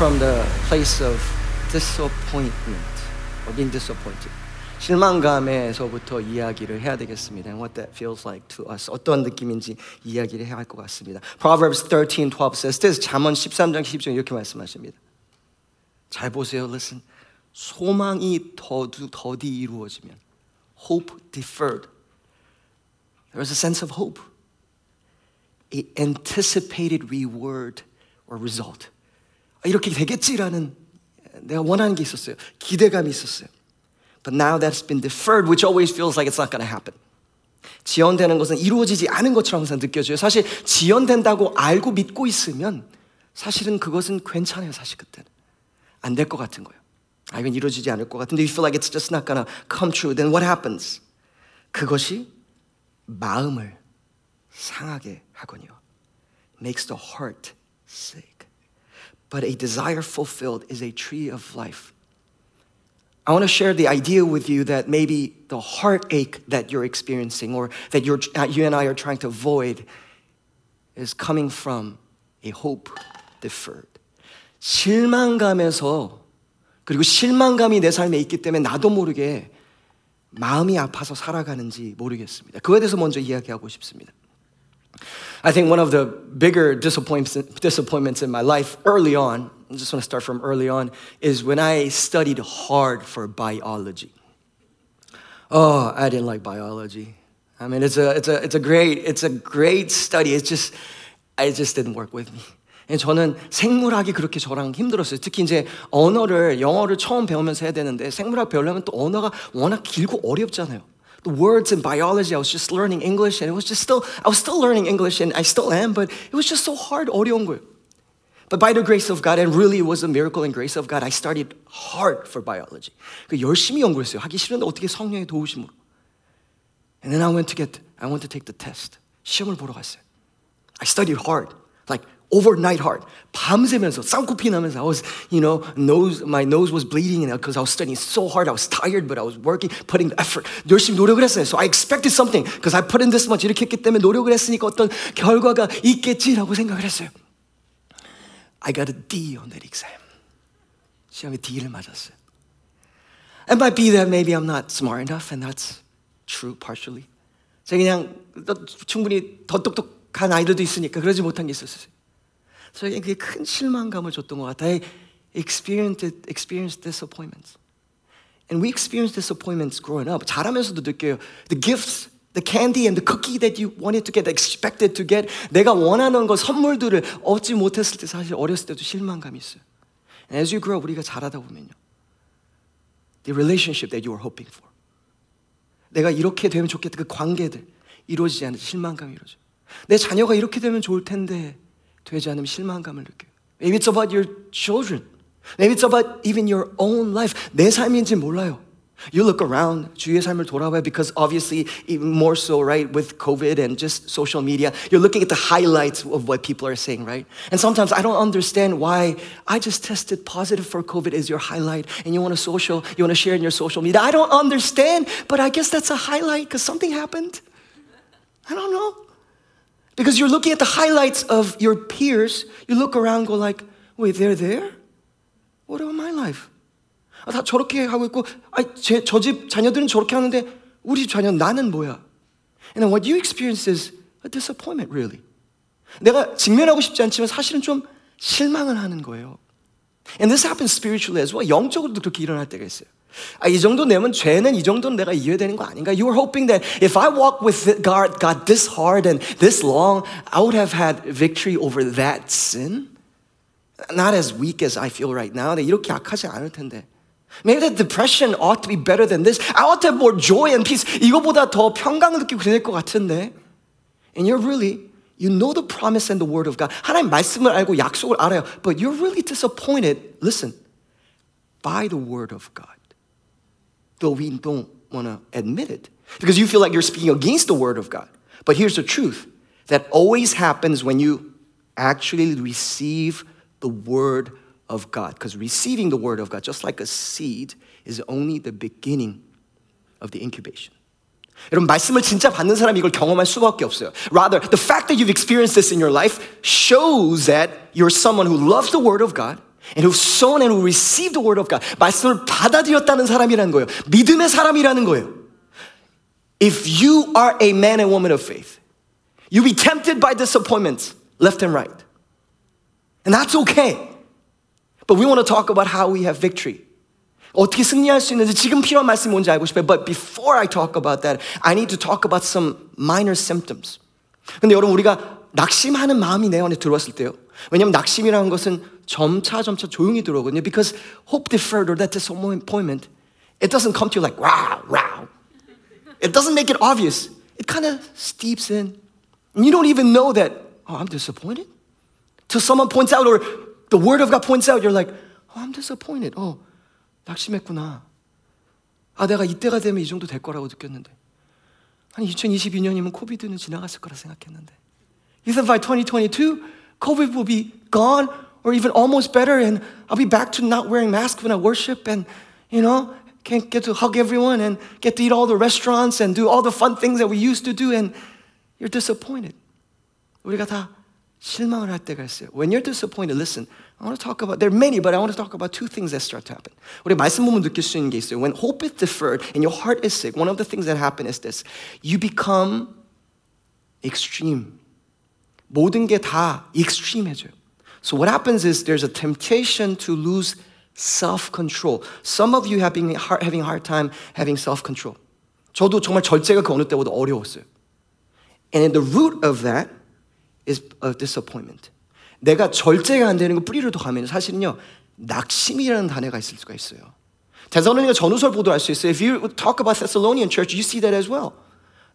need to start from the place of disappointment or being disappointed. 실망감에서부터 이야기를 해야 되겠습니다. And what that feels like to us. 어떤 느낌인지 이야기를 해야 할 것 같습니다. Proverbs 13:12 says this. 잠언 13장 10절 이렇게 말씀하십니다. 잘 보세요. Listen. 소망이 더디, 더디 이루어지면 hope deferred. There is a sense of hope. A anticipated reward or result. 이렇게 되겠지라는 내가 원하는 게 있었어요. 기대감이 있었어요. But now that's been deferred, which always feels like it's not going to happen. 지연되는 것은 이루어지지 않은 것처럼 항상 느껴져요. 사실 지연된다고 알고 믿고 있으면 사실은 그것은 괜찮아요. 사실 그때는 안 될 것 같은 거예요. 아 이건 이루어지지 않을 것 같은데 you feel like it's just not gonna come true. Then what happens? 그것이 마음을 상하게 하거니와 makes the heart sick. But a desire fulfilled is a tree of life. I want to share the idea with you that maybe the heartache that you're experiencing or that you're, you and I are trying to avoid is coming from a hope deferred. 실망감에서 그리고 실망감이 내 삶에 있기 때문에 나도 모르게 마음이 아파서 살아가는지 모르겠습니다. 그거에 대해서 먼저 이야기하고 싶습니다. I think one of the bigger disappointments, disappointments in my life early on, I just want to start from early on, is when I studied hard for biology. Oh, I didn't like biology. I mean, it's a, it's a, it's a great, it's a great study. It's just, it just didn't work with me. 저는 생물학이 그렇게 저랑 힘들었어요. 특히 이제 언어를 영어를 처음 배우면서 해야 되는데 생물학 배우려면 또 언어가 워낙 길고 어렵잖아요. The words in biology, I was just learning English and it was just still, I was still learning English and I still am, but it was just so hard, 어려운 거예요. But by the grace of God, and really it was a miracle and grace of God, I studied hard for biology. 그 열심히 연구했어요. 하기 싫은데 어떻게 성령의 도우심으로. And then I went to get, I went to take the test. 시험을 보러 갔어요. I studied hard, like overnight hard. 밤새면서 쌍코피 나면서 I was, you know, nose, my nose was bleeding because I was studying so hard. I was tired, but I was working, putting the effort. 열심히 노력을 했어요. So I expected something because I put in this much. 이렇게 했기 때문에 노력을 했으니까 어떤 결과가 있겠지라고 생각을 했어요. I got a D on that exam. 시험에 D를 맞았어요. It might be that maybe I'm not smart enough, and that's true partially. 제가 그냥 충분히 더 똑똑한 아이들도 있으니까 그러지 못한 게 있었어요. 저에게 그게 큰 실망감을 줬던 것 같아요. I experienced, experienced disappointments. And we experience disappointments growing up. 자라면서도 느껴요. The gifts, the candy and the cookie that you wanted to get, expected to get. 내가 원하는 것, 선물들을 얻지 못했을 때 사실 어렸을 때도 실망감이 있어요. And as you grow up, 우리가 자라다 보면요. The relationship that you were hoping for. 내가 이렇게 되면 좋겠다. 그 관계들 이루어지지 않는 실망감이 이루어져. 내 자녀가 이렇게 되면 좋을 텐데 되지 않으면 실망감을 느껴요. Maybe it's about your children. Maybe it's about even your own life. 내 삶인지 몰라요. You look around, 주위의 삶을 돌아봐요 because obviously even more so, right, with COVID and just social media, you're looking at the highlights of what people are saying, right? And sometimes I don't understand why I just tested positive for COVID is your highlight and you want to social, you want to share in your social media. I don't understand, but I guess that's a highlight because something happened. I don't know. Because you're looking at the highlights of your peers, you look around go like, wait, they're there? What about my life? 아, 다 저렇게 하고 있고, 저집 자녀들은 저렇게 하는데 우리 집 자녀 나는 뭐야? And then what you experience is a disappointment, really. 내가 직면하고 싶지 않지만 사실은 좀 실망을 하는 거예요. And this happens spiritually as well. 영적으로도 그렇게 일어날 때가 있어요. 아, 이 정도 내면 죄는 이 정도는 내가 이해되는 거 아닌가? You were hoping that if I walk with God, God this hard and this long, I would have had victory over that sin. Not as weak as I feel right now. 이렇게 약하지 않을 텐데. Maybe the depression ought to be better than this. I ought to have more joy and peace. 이거보다 더 평강을 느끼고 그럴 것 같은데. And you're really, you know the promise and the word of God. 하나님 말씀을 알고 약속을 알아요. But you're really disappointed, listen, by the word of God. Though we don't want to admit it. Because you feel like you're speaking against the word of God. But here's the truth that always happens when you actually receive the word of God. Because receiving the word of God, just like a seed, is only the beginning of the incubation. 여러분 말씀을 진짜 받는 사람이 이걸 경험할 수밖에 없어요. Rather, the fact that you've experienced this in your life shows that you're someone who loves the word of God and who've sown and who received the word of God. 말씀을 받아들였다는 사람이라는 거예요. 믿음의 사람이라는 거예요. If you are a man and woman of faith, you be tempted by disappointments left and right. And that's okay. But we want to talk about how we have victory. 어떻게 승리할 수 있는지 지금 필요한 말씀이 뭔지 알고 싶어요. But before I talk about that, I need to talk about some minor symptoms. 근데 여러분 우리가 낙심하는 마음이 내 안에 들어왔을 때요. 왜냐하면 낙심이라는 것은 점차 점차 조용히 들어오거든요. Because hope deferred or that disappointment, it doesn't come to you like wow, wow. It doesn't make it obvious. It kind of steeps in. And you don't even know that, oh, I'm disappointed. Till someone points out or the word of God points out, you're like, oh, I'm disappointed. 어, 낙심했구나. 아, 내가 이때가 되면 이 정도 될 거라고 느꼈는데. 아니, 2022년이면 코비드는 지나갔을 거라 생각했는데. You think by 2022, COVID will be gone or even almost better and I'll be back to not wearing masks when I worship and, you know, can't get to hug everyone and get to eat all the restaurants and do all the fun things that we used to do and you're disappointed. 우리가 다 실망을 할 때가 있어요. When you're disappointed, listen. I want to talk about, there are many, but I want to talk about two things that start to happen. 우리 말씀 보면 느낄 수 있는 게 있어요. When hope is deferred and your heart is sick, one of the things that happen is this. You become extreme. 모든 게 다 extreme해져요. So what happens is there's a temptation to lose self-control. Some of you have been having a hard time having self-control. 저도 정말 절제가 그 어느 때보다 어려웠어요. And in the root of that is a disappointment. 내가 절제가 안 되는 거 뿌리를 더 가면 사실은요 낙심이라는 단어가 있을 수가 있어요. 대사로니가 전후설 보도 알수 있어요. If you talk about Thessalonian church, you see that as well.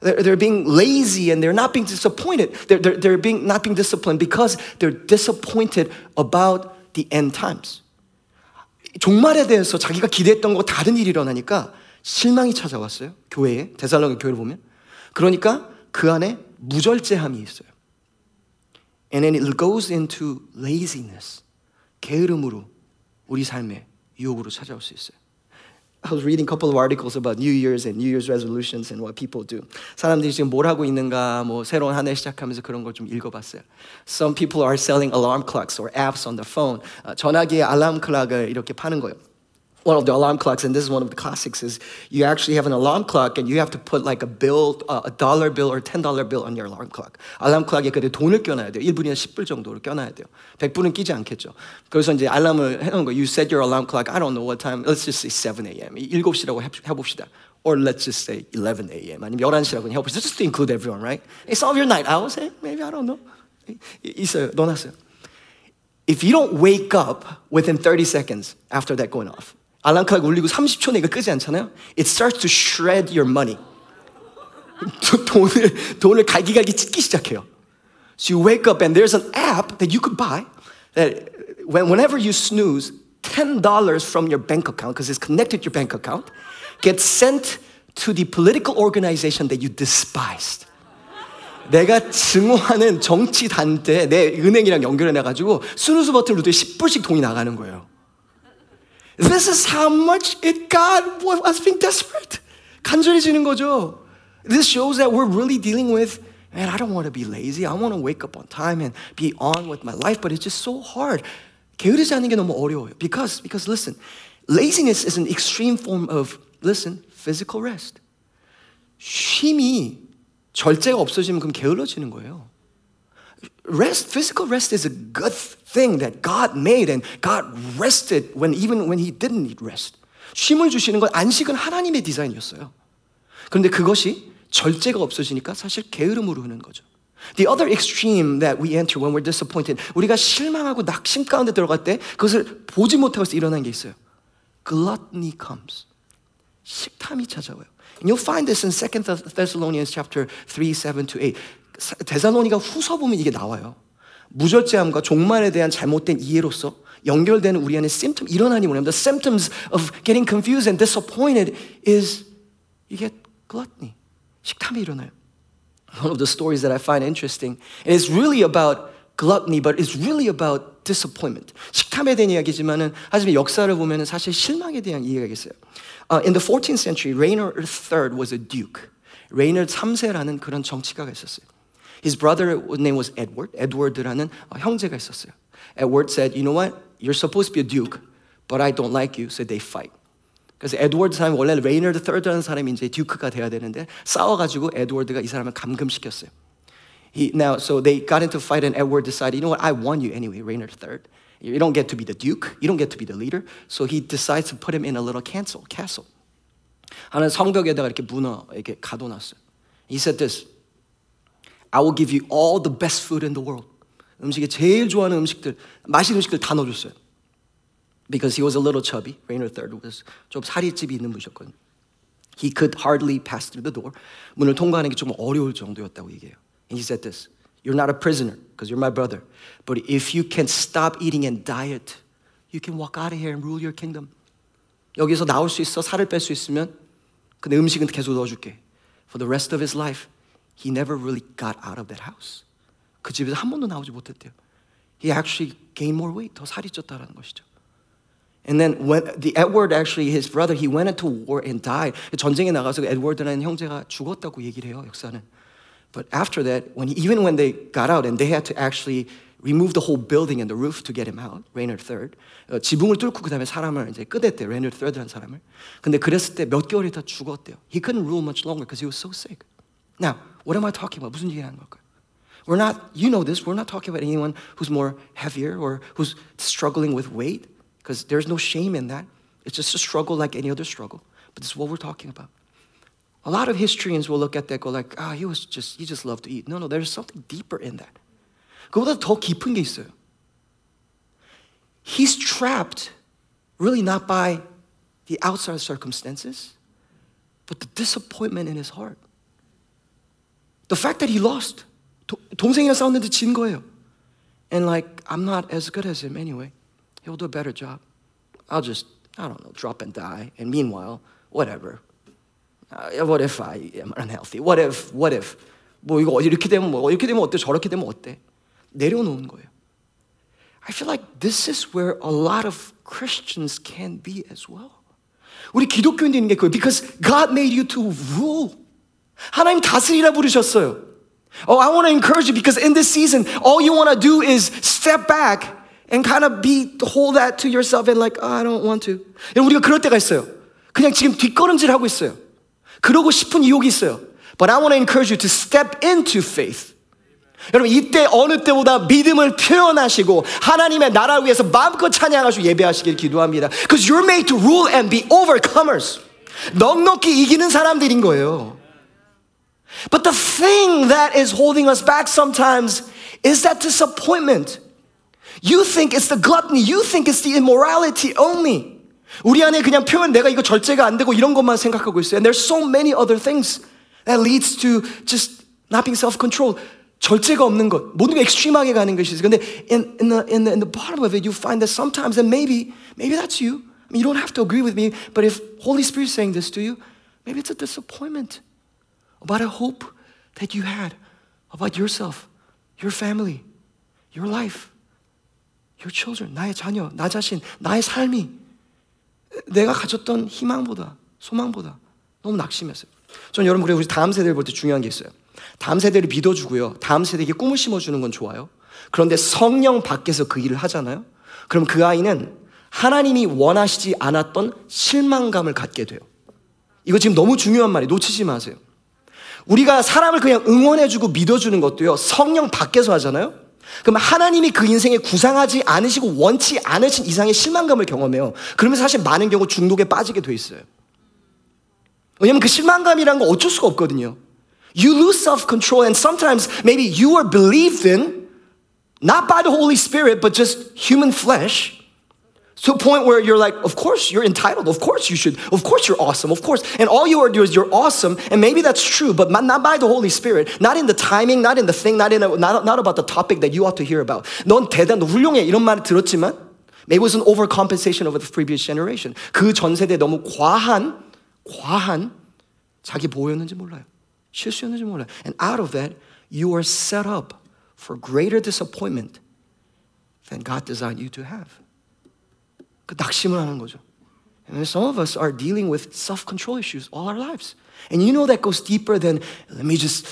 They're, they're being lazy and they're not being disappointed. They're, they're, they're being, not being disciplined because they're disappointed about the end times. 종말에 대해서 자기가 기대했던 거 다른 일이 일어나니까 실망이 찾아왔어요. 교회에 대살로니 교회를 보면. 그러니까 그 안에 무절제함이 있어요. And then it goes into laziness. 게으름으로 우리 삶에 유혹으로 찾아올 수 있어요. I was reading a couple of articles about New Year's and New Year's resolutions and what people do. 사람들이 지금 뭘 하고 있는가, 뭐 새로운 한 해 시작하면서 그런 걸 좀 읽어봤어요. Some people are selling alarm clocks or apps on the phone. 전화기에 알람 클락을 이렇게 파는 거예요. one of the alarm clocks, and this is one of the classics, is you actually have an alarm clock and you have to put like a bill, uh, a dollar bill or ten dollar bill on your alarm clock. 알람 클락에 그때 돈을 껴놔야 돼요. 1분이나 10불 정도를 껴놔야 돼요. 100불은 끼지 않겠죠. 그래서 이제 알람을 해놓은 거. You set your alarm clock. I don't know what time. Let's just say 7 a.m. 7시라고 해봅시다. Or let's just say 11 a.m. 아니면 11시라고 해봅시다. Just to include everyone, right? It's all your night owls. Maybe I don't know. 있어요. 넣어놨어요. If you don't wake up within 30 seconds after that going off, 알람클락 울리고 30초 내가 끄지 않잖아요? It starts to shred your money. 돈을, 돈을 갈기갈기 찢기 시작해요. So you wake up and there's an app that you could buy that when, whenever you snooze, $10 from your bank account, because it's connected to your bank account, gets sent to the political organization that you despised. 내가 증오하는 정치단체 내 은행이랑 연결해놔가지고 스누즈 버튼 누르 10불씩 돈이 나가는 거예요. This is how much it God was being desperate. 간절해지는 거죠. This shows that we're really dealing with, man, I don't want to be lazy. I want to wake up on time and be on with my life, but it's just so hard. 게으르지 않는 게 너무 어려워요. Because, because listen, laziness is an extreme form of, listen, physical rest. 쉼이 절제가 없어지면 그럼 게을러지는 거예요. Rest, physical rest is a good thing that God made and God rested when even when he didn't need rest. 쉼을 주시는 건 안식은 하나님의 디자인이었어요. 그런데 그것이 절제가 없어지니까 사실 게으름으로 흐는 거죠. The other extreme that we enter when we're disappointed, 우리가 실망하고 낙심 가운데 들어갈 때 그것을 보지 못하고 일어난 게 있어요. Gluttony comes. 식탐이 찾아와요. And you'll find this in 2 Thessalonians chapter 3, 7 to 8. 데살로니가 후서 보면 이게 나와요. 무절제함과 종말에 대한 잘못된 이해로서 연결되는 우리 안에 symptom 일어나니 뭐냐면 the symptoms of getting confused and disappointed is you get gluttony. 식탐이 일어나요. One of the stories that I find interesting and it's really about gluttony but it's really about disappointment. 식탐에 대한 이야기지만은 하지만 역사를 보면은 사실 실망에 대한 이야기가 있어요. Uh, in the 14th century, Rainer III was a duke. 레이널드 3세라는 그런 정치가가 있었어요. His brother name was Edward. 에드워드라는 형제가 있었어요. Edward said, "You know what? You're supposed to be a duke, but I don't like you." So they fight. 그래서 에드워드 사람이 원래 레이널드 3rd라는 사람이 이제 듀크가 돼야 되는데 싸워가지고 에드워드가 이 사람을 감금시켰어요. He, now, so they got into a fight, and Edward decided, you know what? I won you anyway, Reynard III. You don't get to be the duke. You don't get to be the leader. So he decides to put him in a little castle. castle. 하는 성벽에다가 이렇게 문어 이렇게 가둬놨어요. He said this. I will give you all the best food in the world. 음식에 제일 좋아하는 음식들, 맛있는 음식들 다 넣어줬어요. Because he was a little chubby. Reynard III was 좀 살이집이 있는 분이셨거든요. He could hardly pass through the door. 문을 통과하는 게 좀 어려울 정도였다고 얘기해요. And he said this. You're not a prisoner because you're my brother. But if you can stop eating and diet, you can walk out of here and rule your kingdom. 여기서 나올 수 있어. 살을 뺄 수 있으면 근데 음식은 계속 넣어줄게. For the rest of his life, he never really got out of that house. 그 집에서 한 번도 나오지 못했대요. He actually gained more weight. 더 살이 쪘다라는 것이죠. And then when the Edward actually his brother he went into war and died. 전쟁에 나가서 에드워드라는 형제가 죽었다고 얘기를 해요. 역사는. But after that, when he, even when they got out and they had to actually remove the whole building and the roof to get him out, Rainer III. 어, 지붕을 뚫고 그 다음에 사람을 이제 끄댔대, Rainer III라는 사람을. 근데 그랬을 때 몇 개월 있다 죽었대요. He couldn't rule much longer because he was so sick. Now, what am I talking about? 무슨 얘기하는 걸까요? We're not, you know this, we're not talking about anyone who's more heavier or who's struggling with weight because there's no shame in that. It's just a struggle like any other struggle. But this is what we're talking about. A lot of historians will look at that go like, ah, he was just, he just loved to eat. No, no, there's something deeper in that. 그보다 더 깊은 게 있어요. He's trapped really not by the outside circumstances, but the disappointment in his heart. The fact that he lost. 도, 동생이랑 싸웠는데 진 거예요. And like, I'm not as good as him anyway. He'll do a better job. I'll just, I don't know, drop and die. And meanwhile, whatever. Uh, what if I am unhealthy? What if, what if? 뭐 이거 이렇게 되면 뭐 이렇게 되면 어때? 저렇게 되면 어때? 내려놓은 거예요. I feel like this is where a lot of Christians can be as well. 우리 기독교인들 있는 게 그거예요. Because God made you to rule. 하나님 다스리라 부르셨어요. Oh, I want to encourage you because in this season, all you want to do is step back and kind of be hold that to yourself and like, oh, I don't want to. 우리가 그럴 때가 있어요. 그냥 지금 뒷걸음질 하고 있어요. 그러고 싶은 유혹이 있어요. But I want to encourage you to step into faith. 여러분 이때 어느 때보다 믿음을 표현하시고 하나님의 나라 위해서 마음껏 찬양하시고 예배하시길 기도합니다. Because you're made to rule and be overcomers. 넉넉히 이기는 사람들인 거예요. But the thing that is holding us back sometimes is that disappointment. You think it's the gluttony. You think it's the immorality only. 우리 안에 그냥 표현 내가 이거 절제가 안 되고 이런 것만 생각하고 있어요. And there's so many other things that leads to just not being self-controlled. 절제가 없는 것, 모든 게 extreme하게 가는 것이죠. 근데 in, in, the, in, the, in the bottom of it, you find that sometimes, and maybe, maybe that's you. I mean, you don't have to agree with me, but if Holy Spirit is saying this to you, maybe it's a disappointment About a hope that you had about yourself, your family, your life, your children, 나의 자녀, 나 자신, 나의 삶이 내가 가졌던 희망보다, 소망보다 너무 낙심했어요. 전 여러분, 그래 우리 다음 세대를 볼 때 중요한 게 있어요. 다음 세대를 믿어주고요. 다음 세대에게 꿈을 심어주는 건 좋아요. 그런데 성령 밖에서 그 일을 하잖아요. 그럼 그 아이는 하나님이 원하시지 않았던 실망감을 갖게 돼요. 이거 지금 너무 중요한 말이에요. 놓치지 마세요. 우리가 사람을 그냥 응원해주고 믿어주는 것도요. 성령 밖에서 하잖아요. 그럼 하나님이 그 인생에 구상하지 않으시고 원치 않으신 이상의 실망감을 경험해요. 그러면 사실 많은 경우 중독에 빠지게 돼 있어요. 왜냐면 그 실망감이라는 거 어쩔 수가 없거든요. You lose self control, and sometimes maybe you are believed in, not by the Holy Spirit, but just human flesh. To a point where you're like, of course you're entitled, of course you should, of course you're awesome, of course. And all you are doing is you're awesome, and maybe that's true, but not by the Holy Spirit, not in the timing, not in the thing, not, in a, not, not about the topic that you ought to hear about. 넌 대단, 너 훌륭해. 이런 말 들었지만, maybe it was an overcompensation over the previous generation. 그 전 세대 너무 과한, 과한 자기 보호였는지 몰라요. 실수였는지 몰라요. And out of that, you are set up for greater disappointment than God designed you to have. 그 낙심을 하는 거죠. And some of us are dealing with self-control issues all our lives. And you know that goes deeper than let me just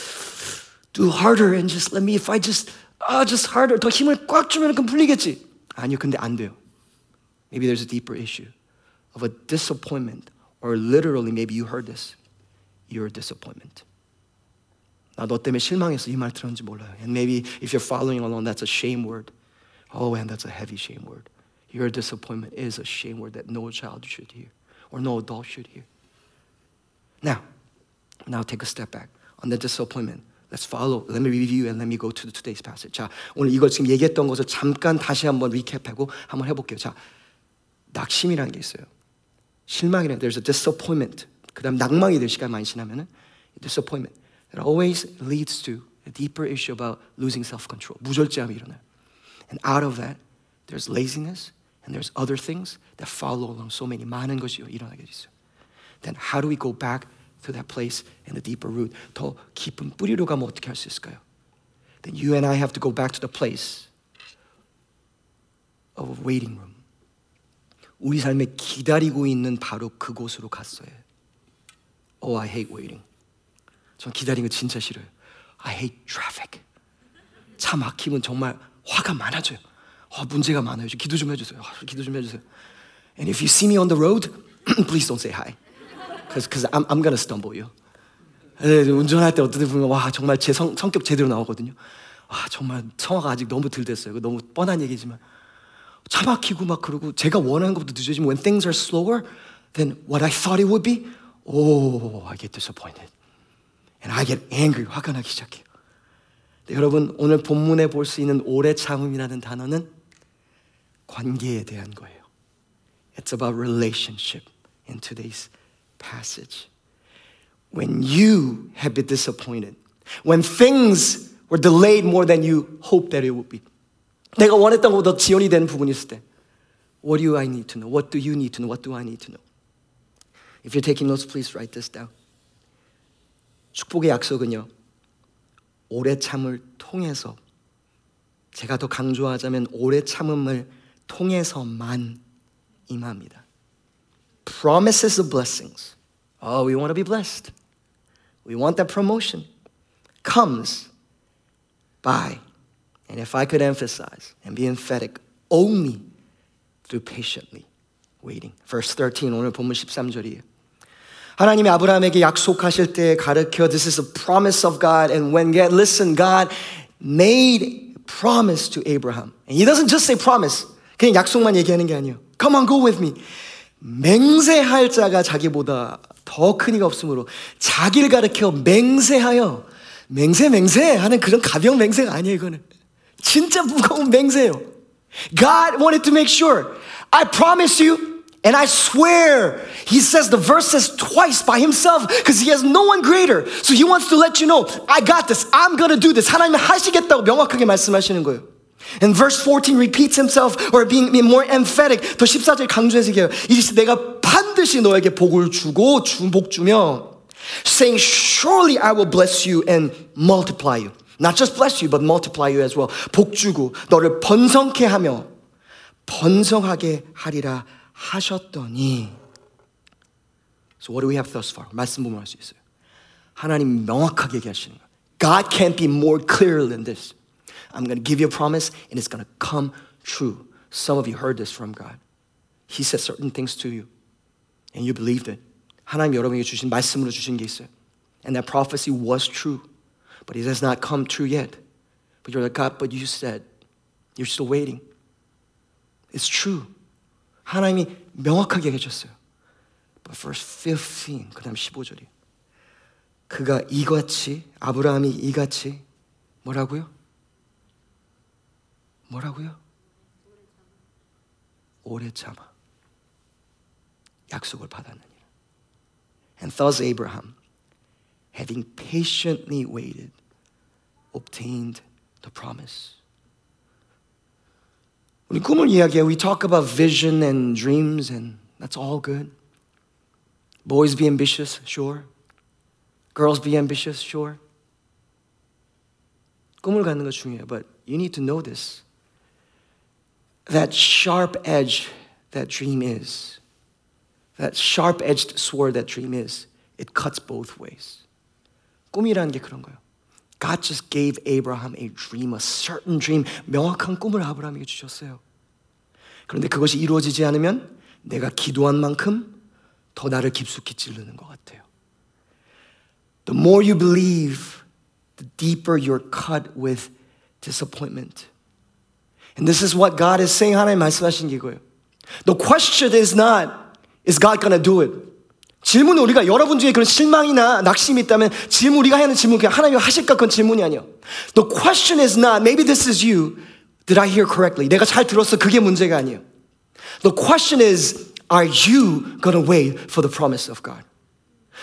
do harder and just let me if I just 아 just harder 더 힘을 꽉 주면 그럼 풀리겠지. 아니요, 근데 안 돼요. Maybe there's a deeper issue of a disappointment or literally maybe you heard this. You're a disappointment. 나 너 때문에 실망해서 이 말 들었는지 몰라요. And maybe if you're following along, that's a shame word. Oh, and that's a heavy shame word. Your disappointment is a shame word that no child should hear or no adult should hear. Now, now take a step back on the disappointment. Let's follow. Let me review and let me go to today's passage. 자, 오늘 이거 지금 얘기했던 것을 잠깐 다시 한번 리캡하고 한번 해볼게요. 자, 낙심이라는 게 있어요. 실망이라는 there's a disappointment. 그다음 낭망이 될 시간 많이 지나면은 disappointment. It always leads to a deeper issue about losing self-control. 무절제함이 일어나요. And out of that, there's laziness and there's other things that follow along. So many 많은 것이 일어나게 있어요. Then how do we go back to that place and the deeper root? 더 깊은 뿌리로 가면 어떻게 할 수 있을까요? Then you and I have to go back to the place of a waiting room. 우리 삶에 기다리고 있는 바로 그곳으로 갔어요. Oh, I hate waiting. 전 기다리는 거 진짜 싫어요. I hate traffic. 차 막히면 정말 화가 많아져요. 어, 문제가 많아요. 좀 기도 좀 해주세요. 기도 좀 해주세요. And if you see me on the road, please don't say hi. Because cause I'm, I'm gonna stumble you. 운전할 때때 보면 와 정말 제 성, 성격 제대로 나오거든요. 와 정말 성화가 아직 너무 들 됐어요. 너무 뻔한 얘기지만 차 막히고 막 그러고 제가 원하는 것보다 늦어지면 when things are slower than what I thought it would be, oh, I get disappointed. And I get angry. 화가 나기 시작해요. 네, 여러분 오늘 본문에 볼 수 있는 오래 참음이라는 단어는 관계에 대한 거예요. It's about relationship in today's passage. When you have been disappointed, when things were delayed more than you hoped that it would be. 내가 원했던 것보다 지연이 된 부분이 있을 때 What do I need to know? What do you need to know? What do I need to know? If you're taking notes, please write this down. 축복의 약속은요. 오래 참을 통해서 제가 더 강조하자면 오래 참음을 통해서만 임합니다. Promises of blessings. Oh, we want to be blessed. We want that promotion. Comes by, and if I could emphasize and be emphatic, only through patiently waiting. Verse 13, 오늘 본문 13절이에요. 하나님이 아브라함에게 약속하실 때 가르쳐 This is a promise of God and when God listen God made promise to Abraham. And he doesn't just say promise. 그냥 약속만 얘기하는 게 아니에요. Come on go with me. 맹세할 자가 자기보다 더 큰 이가 없으므로 자기를 가르쳐 맹세하여 맹세 맹세 하는 그런 가벼운 맹세가 아니에요 이거는 진짜 무거운 맹세예요 God wanted to make sure I promise you and I swear he says the verse says twice by himself because he has no one greater so he wants to let you know I got this I'm gonna do this 하나님은 하시겠다고 명확하게 말씀하시는 거예요 And verse 14 repeats himself or being more emphatic. 더 14절 강조해서 얘기해요. 이제 내가 반드시 너에게 복을 주고 주복 주며 saying surely I will bless you and multiply you. Not just bless you but multiply you as well. 복 주고 너를 번성케 하며 번성하게 하리라 하셨더니 So what do we have thus far? 말씀 보면 할 수 있어요. 하나님 명확하게 얘기하시는 거예요. God can't be more clear than this. I'm going to give you a promise and it's going to come true. Some of you heard this from God. He said certain things to you and you believed it. 하나님 여러분에게 주신 말씀으로 주신 게 있어요. And that prophecy was true, but it has not come true yet. But you're like, God, but you said, you're still waiting. It's true. 하나님이 명확하게 해줬어요. But verse 15, 그 다음 15절이. 그가 이같이, 아브라함이 이같이, 뭐라고요? 뭐라고요? 오래 참아 약속을 받았느니라. And thus Abraham, having patiently waited, obtained the promise. 우리 꿈을 이야기해. We talk about vision and dreams and that's all good. Boys be ambitious, sure. Girls be ambitious, sure. 꿈을 갖는 거 중요해요. But you need to know this. that sharp edge that dream is, that sharp-edged sword that dream is. It cuts both ways. 꿈이라는 게 그런 거예요. God just gave Abraham a dream, a certain dream. 명확한 꿈을 아브라함에게 주셨어요. 그런데 그것이 이루어지지 않으면 내가 기도한 만큼 더 나를 깊숙이 찌르는 것 같아요. The more you believe, the deeper you're cut with disappointment. And this is what God is saying. 하나님 말씀하신 게 이거예요. The question is not, is God gonna do it? 질문은 우리가 여러분 중에 그런 실망이나 낙심이 있다면 질문 우리가 하는 질문 그냥 하나님 하실까 그건 질문이 아니에요. The question is not maybe this is you. Did I hear correctly? 내가 잘 들었어. 그게 문제가 아니에요. The question is are you gonna wait for the promise of God?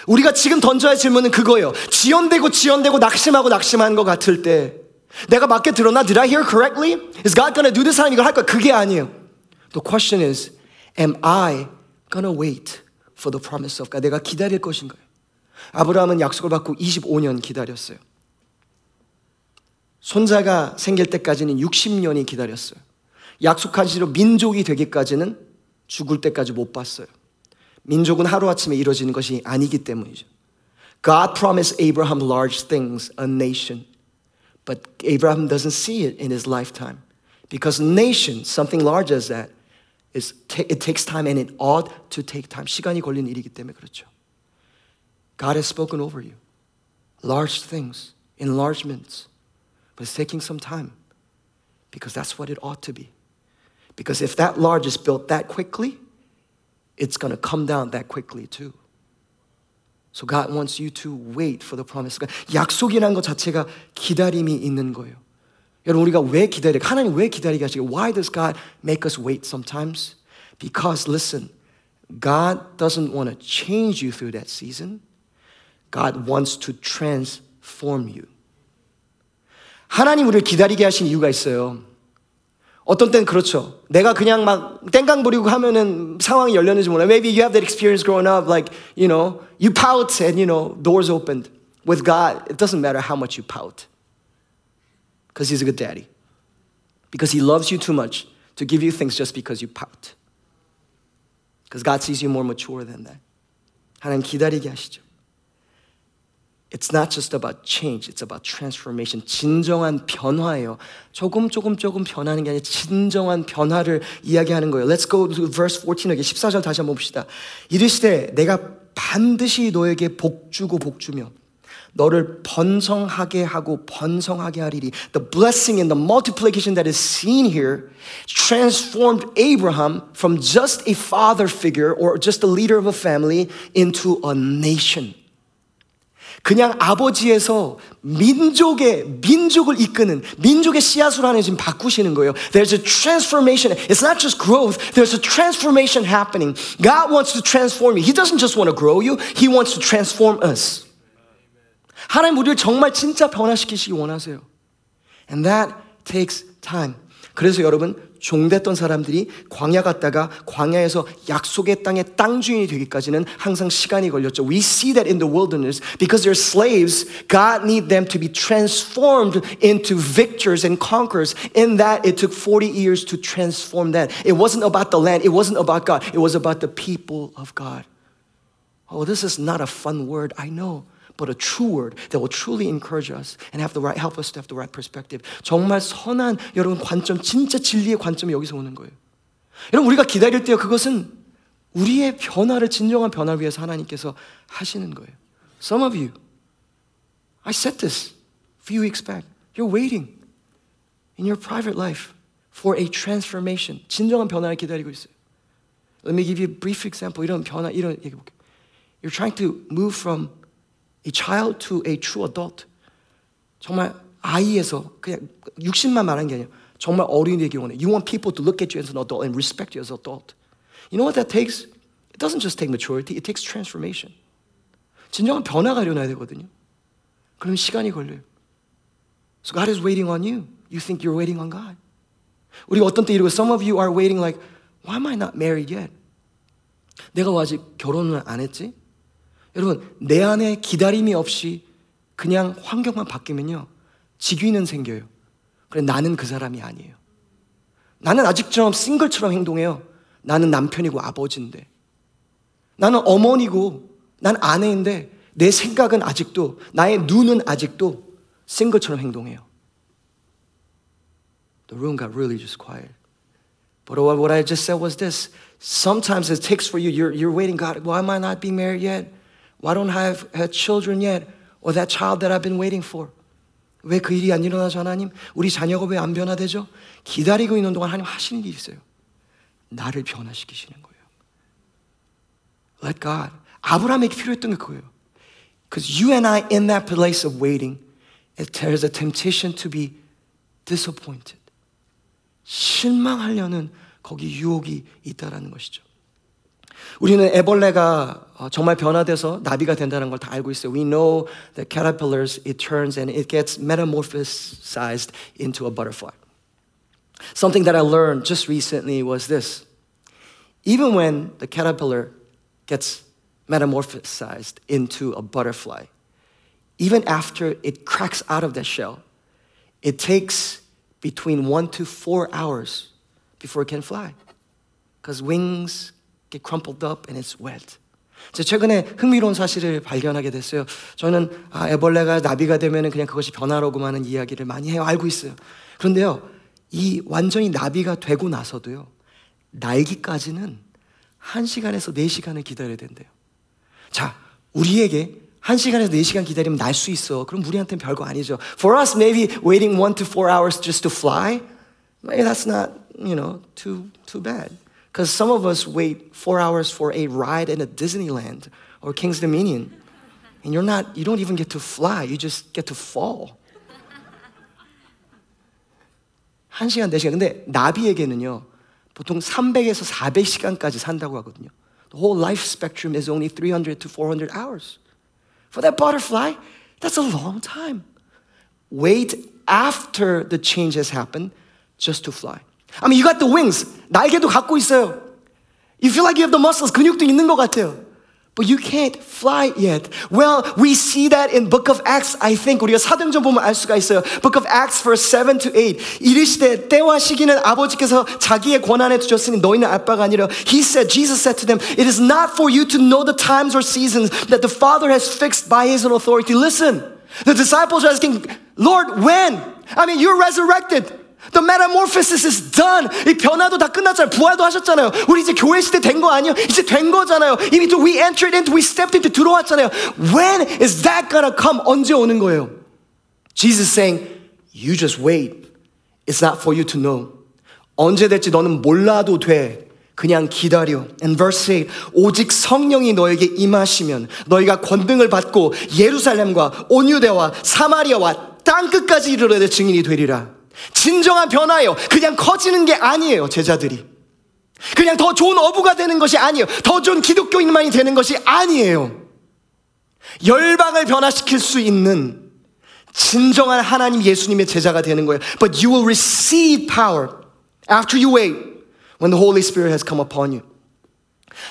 우리가 지금 던져야 할 질문은 그거예요. 지연되고 지연되고 낙심하고 낙심하는 것 같을 때 내가 맞게 들었나? Did I hear correctly? Is God gonna do this? 하나님 이걸 할 거야. 그게 아니에요. The question is am I gonna wait for the promise of God. 내가 기다릴 것인가요? 아브라함은 약속을 받고 25년 기다렸어요. 손자가 생길 때까지는 60년이 기다렸어요. 약속한 시로 민족이 되기까지는 죽을 때까지 못 봤어요. 민족은 하루아침에 이루어지는 것이 아니기 때문이죠. God promised Abraham large things, a nation. But Abraham doesn't see it in his lifetime. Because nation, something large as that, is it takes time and it ought to take time. 시간이 걸리는 일이기 때문에 그렇죠. God has spoken over you. Large things, enlargements. But it's taking some time. Because that's what it ought to be. Because if that large is built that quickly, it's going to come down that quickly too. So God wants you to wait for the promise. 약속이라는 것 자체가 기다림이 있는 거예요. 여러분 우리가 왜 기다려? 하나님 왜 기다리게 하시게? Why does God make us wait sometimes? Because listen, God doesn't want to change you through that season. God wants to transform you. 하나님 우리를 기다리게 하신 이유가 있어요. 어떤 때는 그렇죠. 내가 그냥 막 땡깡 부리고 하면은 상황이 열렸는지 몰라. Maybe you have that experience growing up, like, you know, you pout and, you know, doors opened. With God, it doesn't matter how much you pout. Because He's a good daddy. Because He loves you too much to give you things just because you pout. Because God sees you more mature than that. 하나님 기다리게 하시죠. It's not just about change, it's about transformation. 진정한 변화예요. 조금 조금 조금 변하는 게 아니라 진정한 변화를 이야기하는 거예요. Let's go to verse 14 여기 14절 다시 한번 봅시다. 이르시되 내가 반드시 너에게 복 주고 복 주며 너를 번성하게 하고 번성하게 하리리. The blessing and the multiplication that is seen here transformed Abraham from just a father figure or just a leader of a family into a nation. 그냥 아버지에서 민족의 민족을 이끄는 민족의 씨앗으로 하나님 지금 바꾸시는 거예요. There's a transformation. It's not just growth. There's a transformation happening. God wants to transform you. He doesn't just want to grow you. He wants to transform us. 하나님 우리를 정말 진짜 변화시키시기 원하세요. And that takes time. 그래서 여러분 종됐던 사람들이 광야 갔다가 광야에서 약속의 땅의 땅 주인이 되기까지는 항상 시간이 걸렸죠. We see that in the wilderness because they're slaves. God need them to be transformed into victors and conquerors. In that it took 40 years to transform that. It wasn't about the land. It wasn't about God. It was about the people of God. Oh, this is not a fun word. I know. but a true word that will truly encourage us and have the right, help us to have the right perspective. 정말 선한 여러분 관점, 진짜 진리의 관점이 여기서 오는 거예요. 여러분 우리가 기다릴 때요 그것은 우리의 변화를 진정한 변화를 위해서 하나님께서 하시는 거예요. Some of you, I said this a few weeks back. You're waiting in your private life for a transformation. 진정한 변화를 기다리고 있어요. Let me give you a brief example. 이런 변화, 이런 얘기 볼게요. You're trying to move from a child to a true adult. 정말 아이에서 그냥 육신만 말한 게 아니에요. 정말 어린이 되기 원해. You want people to look at you as an adult and respect you as an adult. You know what that takes? It doesn't just take maturity, it takes transformation. 진정한 변화가 일어나야 되거든요. 그럼 시간이 걸려요. So God is waiting on you. You think you're waiting on God. 우리가 어떤 때 이러고 some of you are waiting like why am I not married yet? 내가 아직 결혼을 안 했지? 여러분, 내 안에 기다림이 없이 그냥 환경만 바뀌면요. 직위는 생겨요. 그래, 나는 그 사람이 아니에요. 나는 아직처럼 싱글처럼 행동해요. 나는 남편이고 아버지인데. 나는 어머니고 난 아내인데 내 생각은 아직도 나의 눈은 아직도 싱글처럼 행동해요. The room got really just quiet. But what I just said was this. Sometimes it takes for you, you're, you're waiting, God, why am I not being married yet? Why don't I have had children yet? Or that child that I've been waiting for? 왜 그 일이 안 일어나죠, 하나님? 우리 자녀가 왜 안 변화되죠? 기다리고 있는 동안 하나님 하시는 일이 있어요. 나를 변화시키시는 거예요. Let God. 아브라함에게 필요했던 게 그거예요. Because you and I in that place of waiting, there's a temptation to be disappointed. 실망하려는 거기 유혹이 있다라는 것이죠. 우리는 애벌레가 정말 변화돼서 나비가 된다는 걸 다 알고 있어요. We know that caterpillars it turns and it gets metamorphosized into a butterfly. Something that I learned just recently was this. Even when the caterpillar gets metamorphosized into a butterfly, even after it cracks out of the shell, it takes between one to four hours before it can fly. Because wings get crumpled up and it's wet. 제가 최근에 흥미로운 사실을 발견하게 됐어요. 저는 아, 애벌레가 나비가 되면 그냥 그것이 변화로구만 이야기를 많이 해요. 알고 있어요. 그런데요, 이 완전히 나비가 되고 나서도요, 날기까지는 1시간에서 4시간을 기다려야 된대요. 자, 우리에게 1시간에서 4시간 기다리면 날 수 있어. 그럼 우리한테는 별거 아니죠. For us, maybe waiting 1 to 4 hours just to fly, maybe that's not, you know, too, too bad. Because some of us wait four hours for a ride in a Disneyland or Kings Dominion, and you're not, you don't even get to fly, you just get to fall. 한 시간, 네 시간. 근데 나비에게는요, 보통 300에서 400시간까지 산다고 하거든요. The whole life spectrum is only 300 to 400 hours. For that butterfly, that's a long time. Wait after the change has happened just to fly. I mean, you got the wings. 날개도 갖고 있어요. You feel like you have the muscles. 근육도 있는 것 같아요. But you can't fly yet. Well, we see that in Book of Acts. I think 우리가 사도행전 보면 알 수가 있어요. Book of Acts verse 7 to 8. 이르시되 때와 시기는 아버지께서 자기의 권한에 두셨으니 너희는 알 바가 아니라. He said, Jesus said to them, It is not for you to know the times or seasons that the Father has fixed by His own authority. Listen, the disciples are asking, Lord, when? I mean, you're resurrected. The metamorphosis is done. 이 변화도 다 끝났잖아요. 부활도 하셨잖아요. 우리 이제 교회 시대 된 거 아니에요? 이제 된 거잖아요. 이미 또 we entered into, we stepped into 들어왔잖아요. When is that gonna come? 언제 오는 거예요? Jesus saying, you just wait. It's not for you to know. 언제 될지 너는 몰라도 돼. 그냥 기다려. And verse 8, 오직 성령이 너에게 임하시면 너희가 권능을 받고 예루살렘과 온유대와 사마리아와 땅 끝까지 이르러 내 증인이 되리라. 진정한 변화예요. 그냥 커지는 게 아니에요, 제자들이. 그냥 더 좋은 어부가 되는 것이 아니에요. 더 좋은 기독교인만이 되는 것이 아니에요. 열방을 변화시킬 수 있는 진정한 하나님 예수님의 제자가 되는 거예요. But you will receive power after you wait when the Holy Spirit has come upon you.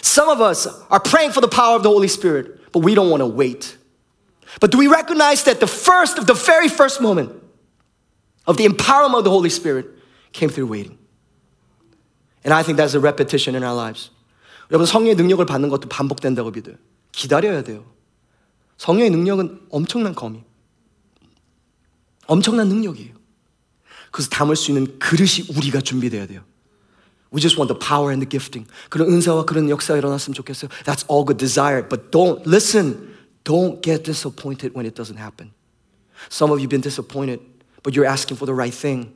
Some of us are praying for the power of the Holy Spirit, but we don't want to wait. But do we recognize that the first the very first moment of the empowerment of the Holy Spirit came through waiting. And I think that's a repetition in our lives. 여러분 성령의 능력을 받는 것도 반복된다고 믿어요. 기다려야 돼요. 성령의 능력은 엄청난 검이. 엄청난 능력이에요. 그래서 담을 수 있는 그릇이 우리가 준비돼야 돼요. We just want the power and the gifting. 그런 은사와 그런 역사가 일어났으면 좋겠어요. That's all good desire. But don't, listen, don't get disappointed when it doesn't happen. Some of you have been disappointed but you're asking for the right thing.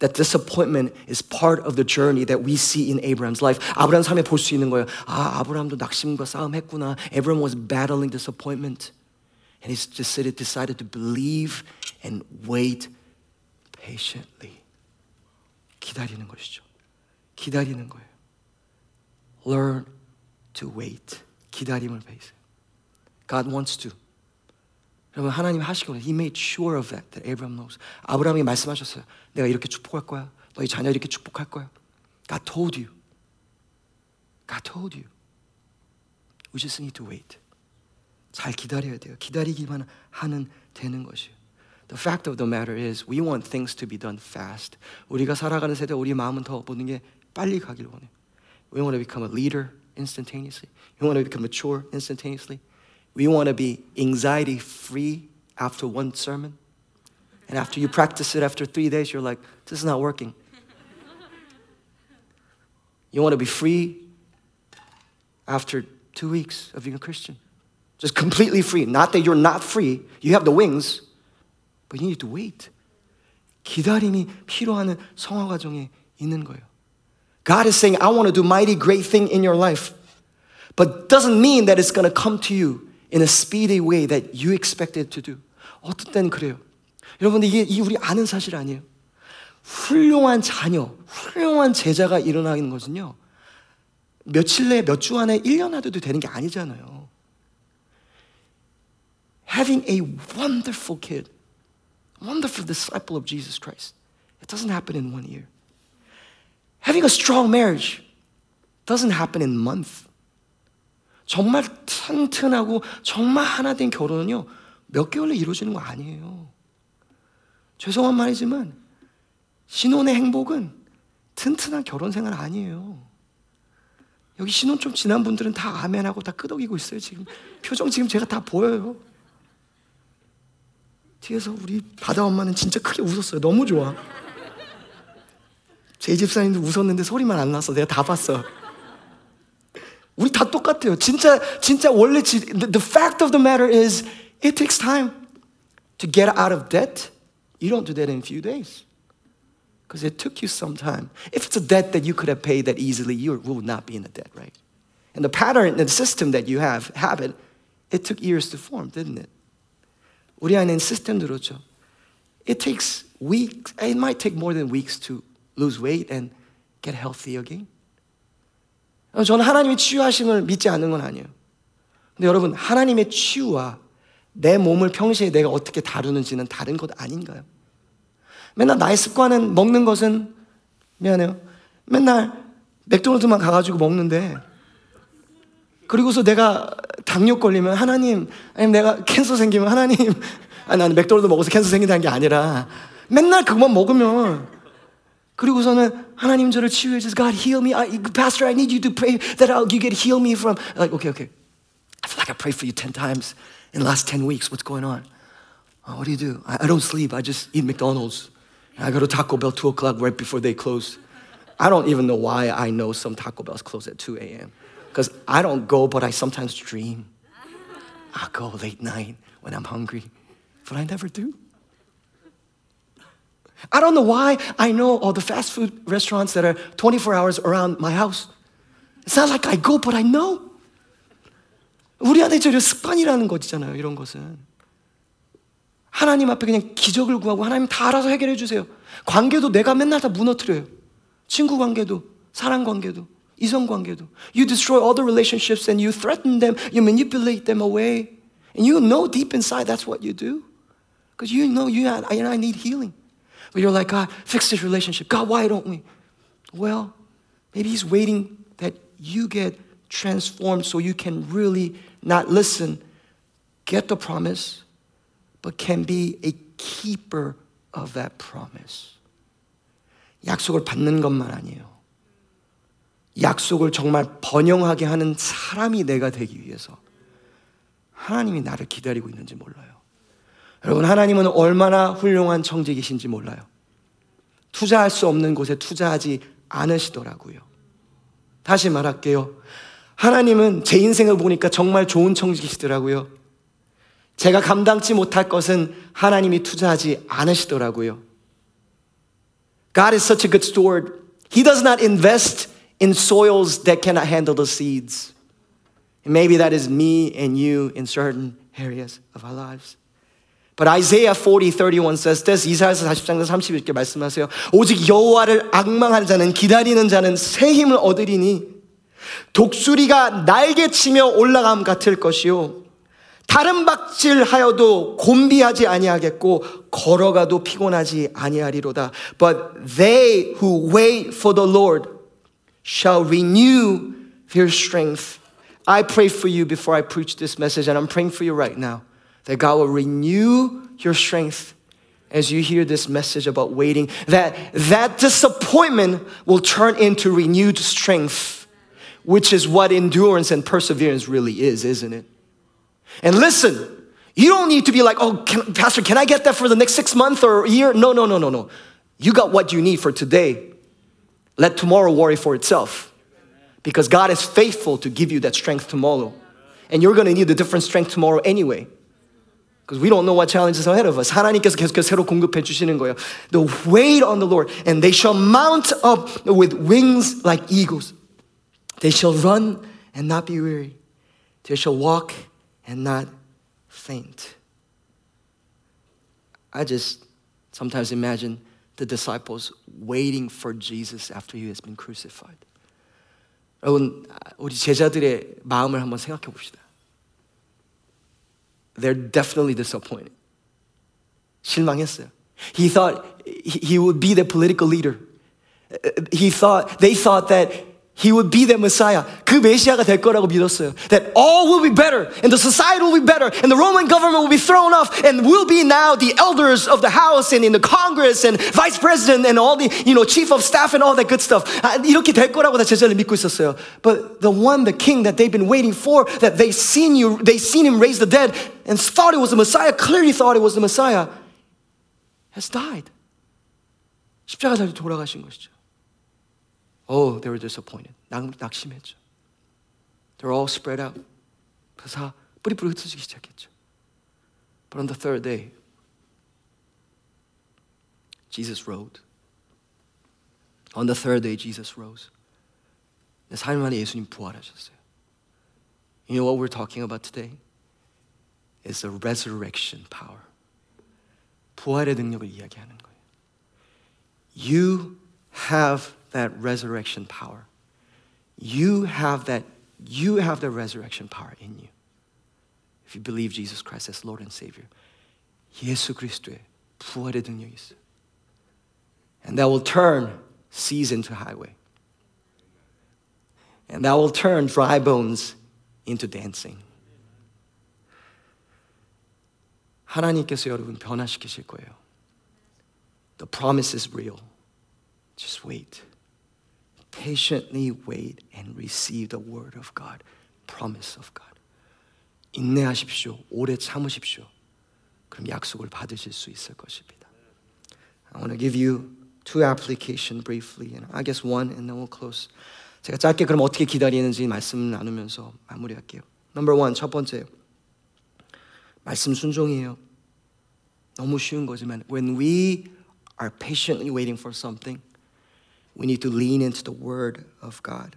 That disappointment is part of the journey that we see in Abraham's life. 아브라함 삶에 볼 수 있는 거예요. 아, 아브라함도 낙심과 싸움했구나. Abraham was battling disappointment. And he just decided to believe and wait patiently. 기다리는 것이죠. 기다리는 거예요. Learn to wait. 기다림을 배우세요. God wants to. 여러분 하나님 하시고 He made sure of that that Abraham knows. 아브라함이 말씀하셨어요. 내가 이렇게 축복할 거야. 너희 자녀 이렇게 축복할 거야. God told you. God told you. We just need to wait. 잘 기다려야 돼요. 기다리기만 하는 되는 것이에요. The fact of the matter is we want things to be done fast. 우리가 살아가는 세대 우리 마음은 더 모든 게 빨리 가길 원해요. We want to become a leader. instantaneously. We want to become mature instantaneously. We want to be anxiety free after one sermon. And after you practice it after three days, you're like, this is not working. You want to be free after two weeks of being a Christian. Just completely free. Not that you're not free, you have the wings, but you need to wait. 기다림이 필요한 성화 과정에 있는 거예요. God is saying, I want to do mighty great thing in your life. But doesn't mean that it's going to come to you in a speedy way that you expected to do. 어떤 때는 그래요. 여러분, 이게 우리 아는 사실 아니에요. 훌륭한 자녀, 훌륭한 제자가 일어나는 것은요. 며칠 내에 몇 주 안에 1년 하도 되는 게 아니잖아요. Having a wonderful kid, wonderful disciple of Jesus Christ, it doesn't happen in one year. Having a strong marriage doesn't happen in a month. 정말 튼튼하고 정말 하나 된 결혼은요, 몇 개월에 이루어지는 거 아니에요. 죄송한 말이지만, 신혼의 행복은 튼튼한 결혼 생활 아니에요. 여기 신혼 좀 지난 분들은 다 아멘하고 다 끄덕이고 있어요, 지금. 표정 지금 제가 다 보여요. 뒤에서 우리 바다 엄마는 진짜 크게 웃었어요. 너무 좋아. 제 집사님도 웃었는데 소리만 안 났어. 내가 다 봤어. 우리 다 똑같아요. 진짜 진짜 원래 the fact of the matter is it takes time to get out of debt. You don't do that in a few days. Because it took you some time. If it's a debt that you could have paid that easily, you will not be in the debt, right? And the pattern and the system that you have, habit, it took years to form, didn't it? 우리 안에는 시스템들었죠. It takes weeks, it might take more than weeks to lose weight and get healthy again. 저는 하나님의 치유하심을 믿지 않는 건 아니에요. 근데 여러분, 하나님의 치유와 내 몸을 평시에 내가 어떻게 다루는지는 다른 것 아닌가요? 맨날 나의 습관은 먹는 것은 미안해요. 맨날 맥도날드만 가가지고 먹는데 그리고서 내가 당뇨 걸리면 하나님 아니면 내가 캔서 생기면 하나님 아니 나는 맥도날드 먹어서 캔서 생긴다는 게 아니라 맨날 그것만 먹으면 그리고서는 하나님 저를 치유해 주세요. God heal me. I, Pastor, I need you to pray that I'll, you get heal me from. Like, okay, okay. I feel like I prayed for you 10 times in the last 10 weeks. What's going on? Oh, what do you do? I, I don't sleep. I just eat McDonald's. I go to Taco Bell 2 o'clock right before they close. I don't even know why I know some Taco Bells close at 2 a.m. Because I don't go, but I sometimes dream. I go late night when I'm hungry, but I never do. I don't know why I know all the fast food restaurants that are 24 hours around my house. It's not like I go, but I know. 우리 안에 저 습관이라는 것이잖아요, 이런 것은. 하나님 앞에 그냥 기적을 구하고 하나님 다 알아서 해결해 주세요. 관계도 내가 맨날 다 무너뜨려요. 친구 관계도, 사랑 관계도, 이성 관계도. You destroy all the relationships and you threaten them, you manipulate them away. And you know deep inside that's what you do. Because you know you I, I need healing. But you're like, God, fix this relationship. God, why don't we? Well, maybe He's waiting that you get transformed so you can really not listen, get the promise, but can be a keeper of that promise. 약속을 받는 것만 아니에요. 약속을 정말 번영하게 하는 사람이 내가 되기 위해서 하나님이 나를 기다리고 있는지 몰라요. 여러분, 하나님은 얼마나 훌륭한 청직이신지 몰라요. 투자할 수 없는 곳에 투자하지 않으시더라고요. 다시 말할게요. 하나님은 제 인생을 보니까 정말 좋은 청직이시더라고요. 제가 감당치 못할 것은 하나님이 투자하지 않으시더라고요. God is such a good steward. He does not invest in soils that cannot handle the seeds. And maybe that is me and you in certain areas of our lives. But Isaiah 40, 31 says this. 이사야서 40장 31절 말씀하세요. 오직 여호와를 악망하는 자는 기다리는 자는 새 힘을 얻으리니 독수리가 날개치며 올라감 같을 것이요. 다른 박질하여도 곤비하지 아니하겠고 걸어가도 피곤하지 아니하리로다. But they who wait for the Lord shall renew their strength. I pray for you before I preach this message, and I'm praying for you right now that God will renew your strength as you hear this message about waiting, that that disappointment will turn into renewed strength which is what endurance and perseverance really is, isn't it? And listen, you don't need to be like, oh, can, Pastor, can I get that for the next six months or a year? No, no, no, no, no. You got what you need for today. Let tomorrow worry for itself. Because God is faithful to give you that strength tomorrow. And you're going to need a different strength tomorrow anyway. Because we don't know what challenges ahead of us. 하나님께서 계속해서 새로 공급해 주시는 거예요. The wait on the Lord, and they shall mount up with wings like eagles. They shall run and not be weary. They shall walk and not faint. I just sometimes imagine the disciples waiting for Jesus after he has been crucified. 여러분, 우리 제자들의 마음을 한번 생각해 봅시다. They're definitely disappointed. 실망했어요. He thought he would be the political leader. He thought, they thought that he would be the Messiah. 그 메시아가 될 거라고 믿었어요. That all will be better and the society will be better and the Roman government will be thrown off and we'll be now the elders of the house and in the Congress and vice president and all the, you know, chief of staff and all that good stuff. 이렇게 될 거라고 다 제자를 믿고 있었어요. But the one, the king that they've been waiting for, that they seen you, they seen him raise the dead and thought it was the Messiah, clearly thought it was the Messiah, has died. 십자가 달려 돌아가신 것이죠. Oh, they were disappointed. 낙심했죠. They're all spread out. 다 뿌리뿌리 흩어지기 시작했죠. But on the third day, Jesus rose. On the third day, Jesus rose. 네, 4일 만에 예수님 부활하셨어요. You know what we're talking about today? Is the resurrection power. 부활의 능력을 이야기하는 거예요. You have that resurrection power. You have that, you have the resurrection power in you. If you believe Jesus Christ as Lord and Savior. 예수 그리스도의 부활의 능력이 있어요. And that will turn seas into highway. And that will turn dry bones into dancing. 하나님께서 여러분 변화시키실 거예요. The promise is real. Just wait. patiently wait and receive the word of God, promise of God. 인내하십시오. 오래 참으십시오. 그럼 약속을 받으실 수 있을 것입니다. I want to give you two application briefly, and I guess one, and then we'll close. 제가 짧게 그럼 어떻게 기다리는지 말씀 나누면서 마무리할게요. Number one, 첫 번째. 말씀 순종이에요. 너무 쉬운 거지만 when we are patiently waiting for something, we need to lean into the Word of God.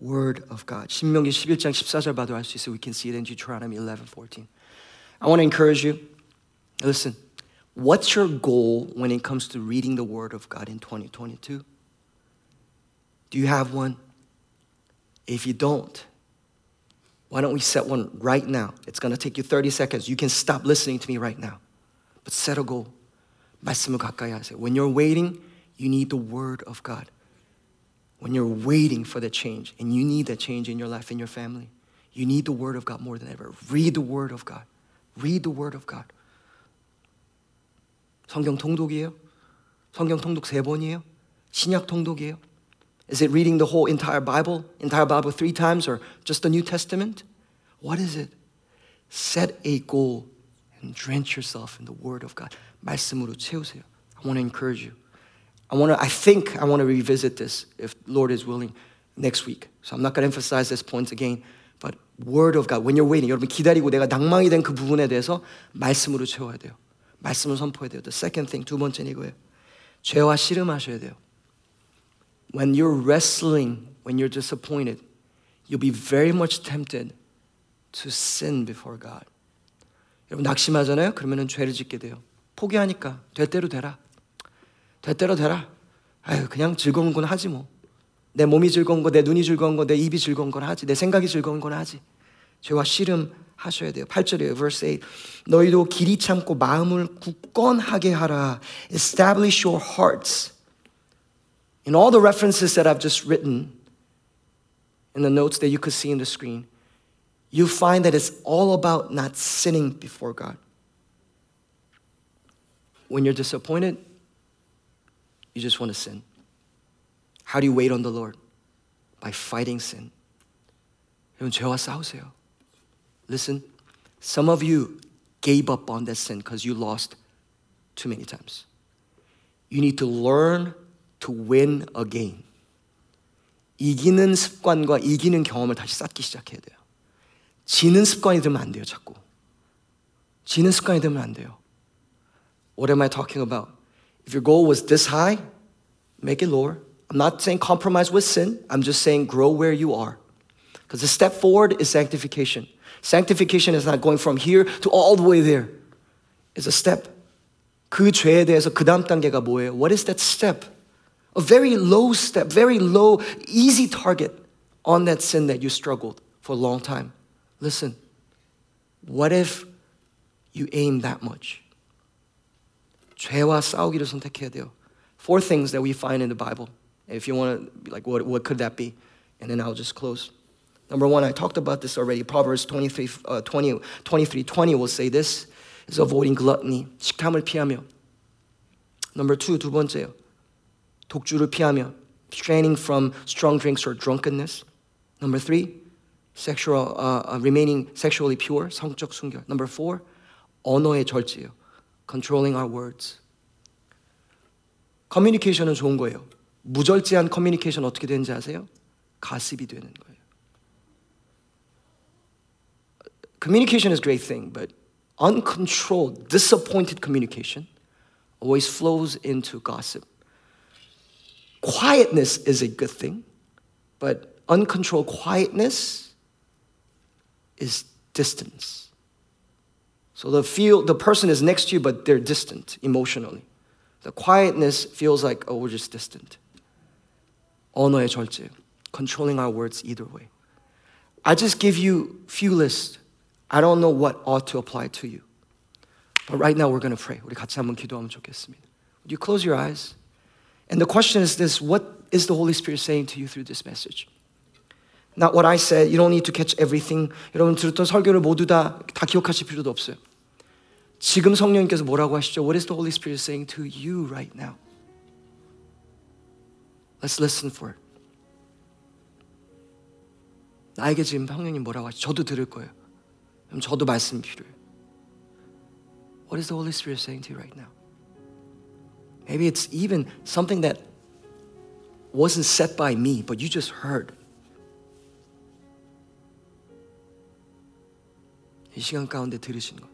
Word of God. 신명기 11장 14절 봐도 알 수 있어요. We can see it in Deuteronomy 11, 14. I want to encourage you. Listen, what's your goal when it comes to reading the Word of God in 2022? Do you have one? If you don't, why don't we set one right now? It's going to take you 30 seconds. You can stop listening to me right now. But set a goal. 말씀을 가까이 하세요. When you're waiting, you need the word of God. When you're waiting for the change, and you need that change in your life and your family, you need the word of God more than ever. Read the word of God. Read the word of God. 성경 통독이에요? 성경 통독 세 번이에요? 신약 통독이에요? Is it reading the whole entire Bible, entire Bible three times, or just the New Testament? What is it? Set a goal and drench yourself in the Word of God. 말씀으로 채우세요. I want to encourage you. I want to, I think I want to revisit this if Lord is willing next week. So I'm not going to emphasize this point again. But Word of God, when you're waiting, 여러분 기다리고 내가 낭망이 된 그 부분에 대해서 말씀으로 채워야 돼요. 말씀을 선포해야 돼요. The second thing, 두 번째는 이거예요. 죄와 씨름하셔야 돼요. When you're wrestling, when you're disappointed, you'll be very much tempted to sin before God. 여러분 낙심하잖아요? 그러면은 죄를 짓게 돼요. 포기하니까 될 대로 되라. 될 대로 되라. 아유, 그냥 즐거운 건 하지 뭐. 내 몸이 즐거운 거, 내 눈이 즐거운 거, 내 입이 즐거운 건 하지. 내 생각이 즐거운 건 하지. 죄와 씨름 하셔야 돼요. 8절이에요. verse 8. 너희도 길이 참고 마음을 굳건하게 하라. Establish your hearts. In all the references that I've just written, in the notes that you could see in the screen, you find that it's all about not sinning before God. When you're disappointed, you just want to sin. How do you wait on the Lord? By fighting sin. Listen, some of you gave up on that sin because you lost too many times. You need to learn to win again. 이기는 습관과 이기는 경험을 다시 쌓기 시작해야 돼요. 지는 습관이 되면 안 돼요, 자꾸. 지는 습관이 되면 안 돼요. What am I talking about? If your goal was this high, make it lower. I'm not saying compromise with sin. I'm just saying grow where you are. Because the step forward is sanctification. Sanctification is not going from here to all the way there. It's a step. 그 죄에 대해서 그 다음 단계가 뭐예요? What is that step? A very low step, very low, easy target on that sin that you struggled for a long time. Listen, what if you aim that much? 죄와 싸우기를 선택해야 돼요. Four things that we find in the Bible. If you want to, be like, what, what could that be? And then I'll just close. Number one, I talked about this already. Proverbs 23, uh, 20, 23 20 will say this is avoiding gluttony. 식탐을 피하며. Number two, 두 번째요. 독주를 피하며. Straining from strong drinks or drunkenness. Number three, sexual, uh, uh, remaining sexually pure. 성적 순결. Number four, 언어의 절제요. Controlling our words. 커뮤니케이션은 좋은 거예요. 무절제한 커뮤니케이션 어떻게 되는지 아세요? 가습이 되는 거예요. Communication is a great thing, but uncontrolled, disappointed communication always flows into gossip. Quietness is a good thing, but uncontrolled quietness is distance. So the feel the person is next to you, but they're distant emotionally. The quietness feels like, oh, we're just distant. 언어의 절제, controlling our words either way. I just give you few lists. I don't know what ought to apply to you. But right now we're going to pray. 우리 같이 한번 기도하면 좋겠습니다. Would you close your eyes? And the question is this, what is the Holy Spirit saying to you through this message? Not what I said. You don't need to catch everything. 여러분 들었던 설교를 모두 다, 다 기억하실 필요도 없어요. 지금 성령님께서 뭐라고 하시죠? What is the Holy Spirit saying to you right now? Let's listen for it. 나에게 지금 성령님 뭐라고 하시죠? 저도 들을 거예요. 그럼 저도 말씀 필요해요. What is the Holy Spirit saying to you right now? Maybe it's even something that wasn't said by me, but you just heard. 이 시간 가운데 들으신 것.